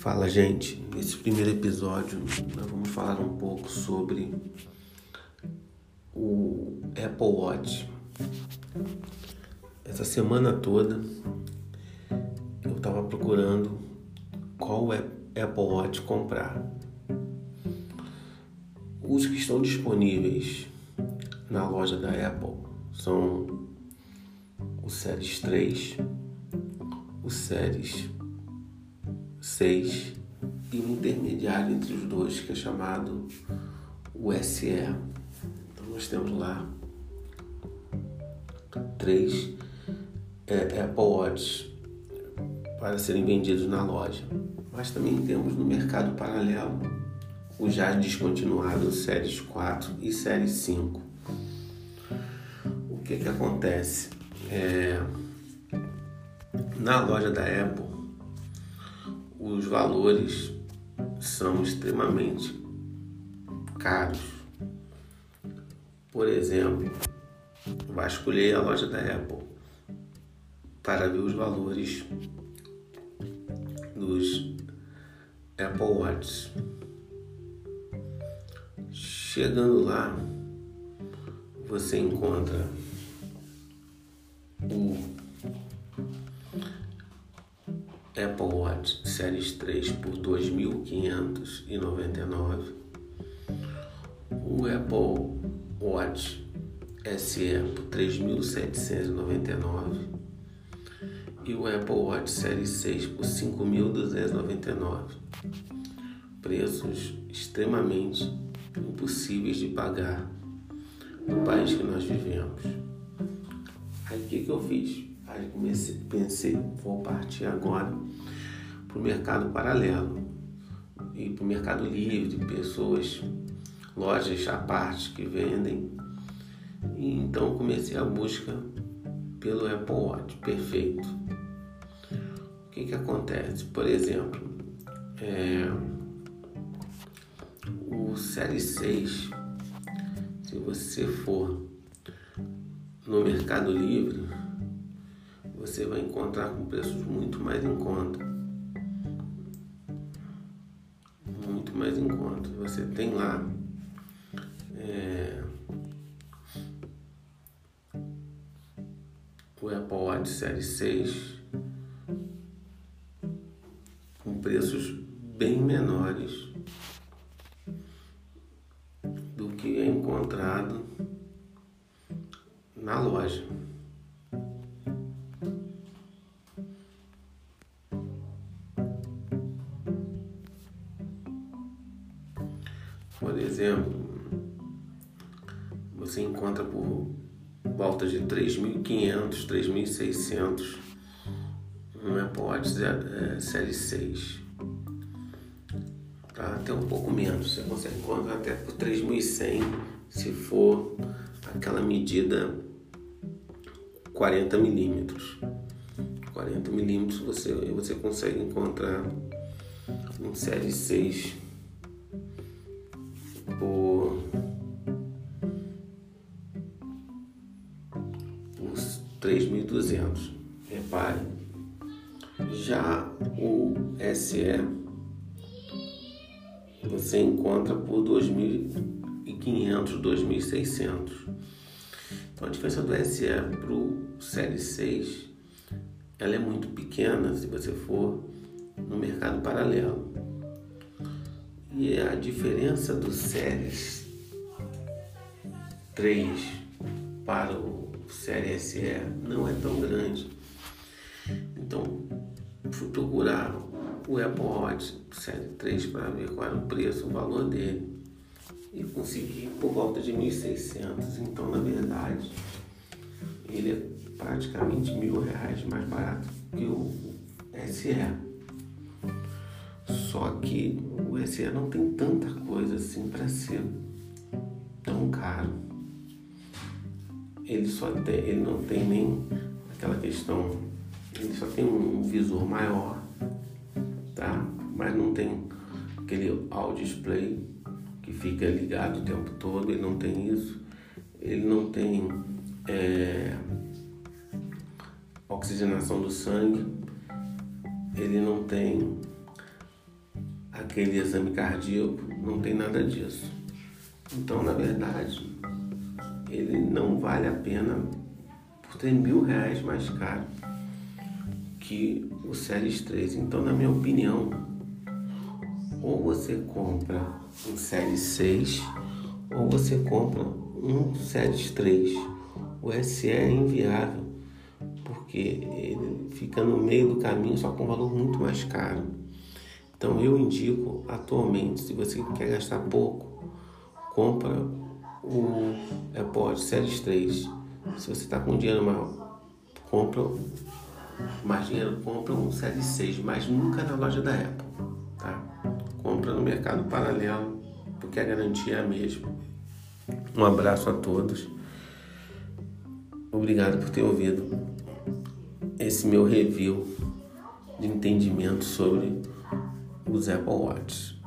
Fala, gente. Nesse primeiro episódio, nós vamos falar um pouco sobre o Apple Watch. Essa semana toda eu estava procurando qual Apple Watch comprar. Os que estão disponíveis na loja da Apple são o Series 3, o Series 6 e um intermediário entre os dois que é chamado o SE. Então nós temos lá três é, Apple Watch para serem vendidos na loja. Mas também temos no mercado paralelo o já descontinuado Series 4 e Series 5. O que que acontece? É, na loja da Apple os valores são extremamente caros. Por exemplo, vasculhei a loja da Apple para ver os valores dos Apple Watch. Chegando lá, você encontra o Apple Watch Series 3 por 2.599, o Apple Watch SE por 3.799 e o Apple Watch Series 6 por 5.299. Preços extremamente impossíveis de pagar no país que nós vivemos. Aí o que, que eu fiz? Aí comecei, pensei, vou partir agora para o mercado paralelo e para o mercado livre, pessoas, lojas à parte que vendem. E então comecei a busca pelo Apple Watch, perfeito. O que, que acontece? Por exemplo, é, o Série 6, se você for no Mercado Livre, você vai encontrar com preços muito mais em conta. Muito mais em conta. Você tem lá é, o Apple Watch Série 6 com preços bem menores do que é encontrado na loja. Por exemplo, você encontra por volta de 3.500, 3.600 um Apple Watch Série 6. Tá? Até um pouco menos, você consegue encontrar até por 3.100 se for aquela medida 40 milímetros. 40 milímetros você, você consegue encontrar um Série 6 por, por 3.200. Repare, já o SE você encontra por 2.500, 2.600. Então a diferença do SE para o Série 6 ela é muito pequena se você for no mercado paralelo. E a diferença do Series 3 para o Série SE não é tão grande. Então, fui procurar o Apple Watch Série 3 para ver qual era o preço, o valor dele. E consegui por volta de 1.600. Então, na verdade, ele é praticamente mil reais mais barato que o SE. Só que o SE não tem tanta coisa assim para ser tão caro. Ele só tem, ele não tem nem aquela questão, ele só tem um visor maior, tá? Mas não tem aquele audio display que fica ligado o tempo todo, ele não tem isso. Ele não tem é, oxigenação do sangue, ele não tem aquele exame cardíaco, não tem nada disso. Então, na verdade, ele não vale a pena por ter mil reais mais caro que o Series 3. Então, na minha opinião, ou você compra um Series 6 ou você compra um Series 3. O SE é inviável porque ele fica no meio do caminho só com um valor muito mais caro. Então eu indico atualmente, se você quer gastar pouco, compra o AirPods Series 3. Se você está com dinheiro mal, compra mais dinheiro, compra um Series 6, mas nunca na loja da Apple, tá? Compra no mercado paralelo, porque a garantia é a mesma. Um abraço a todos. Obrigado por ter ouvido esse meu review de entendimento sobre os Apple Watch.